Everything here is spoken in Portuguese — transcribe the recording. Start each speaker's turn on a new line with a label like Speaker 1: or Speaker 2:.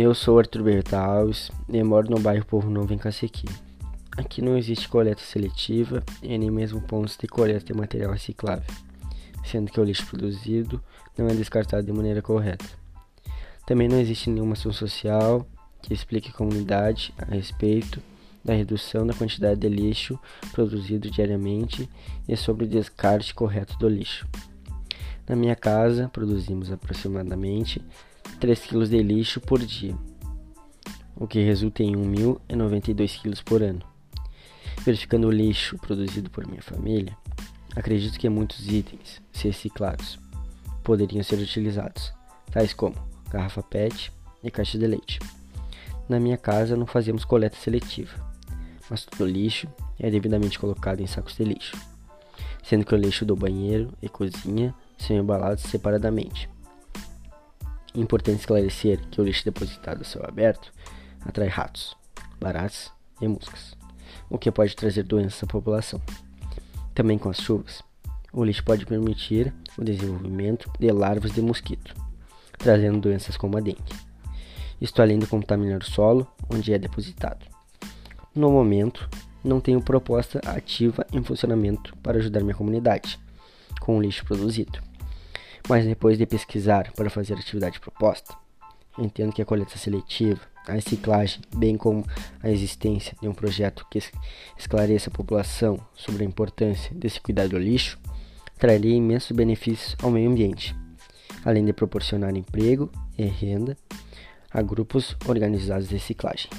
Speaker 1: Eu sou Arthur Berta Alves e moro no bairro Povo Novo em Cacequi. Aqui não existe coleta seletiva e nem mesmo pontos de coleta de material reciclável, sendo que o lixo produzido não é descartado de maneira correta. Também não existe nenhuma ação social que explique à comunidade a respeito da redução da quantidade de lixo produzido diariamente e sobre o descarte correto do lixo. Na minha casa, produzimos aproximadamente 3 kg de lixo por dia, o que resulta em 1.092 kg por ano. Verificando o lixo produzido por minha família, acredito que muitos itens, reciclados, poderiam ser utilizados, tais como garrafa PET e caixa de leite. Na minha casa não fazemos coleta seletiva, mas todo lixo é devidamente colocado em sacos de lixo, sendo que o lixo do banheiro e cozinha são embalados separadamente. Importante esclarecer que o lixo depositado a céu aberto atrai ratos, baratas e moscas, o que pode trazer doenças à população. Também com as chuvas, o lixo pode permitir o desenvolvimento de larvas de mosquito, trazendo doenças como a dengue. Isto além de contaminar o solo onde é depositado. No momento, não tenho proposta ativa em funcionamento para ajudar minha comunidade com o lixo produzido. Mas depois de pesquisar para fazer a atividade proposta, entendo que a coleta seletiva, a reciclagem, bem como a existência de um projeto que esclareça a população sobre a importância desse cuidado do lixo, traria imensos benefícios ao meio ambiente, além de proporcionar emprego e renda a grupos organizados de reciclagem.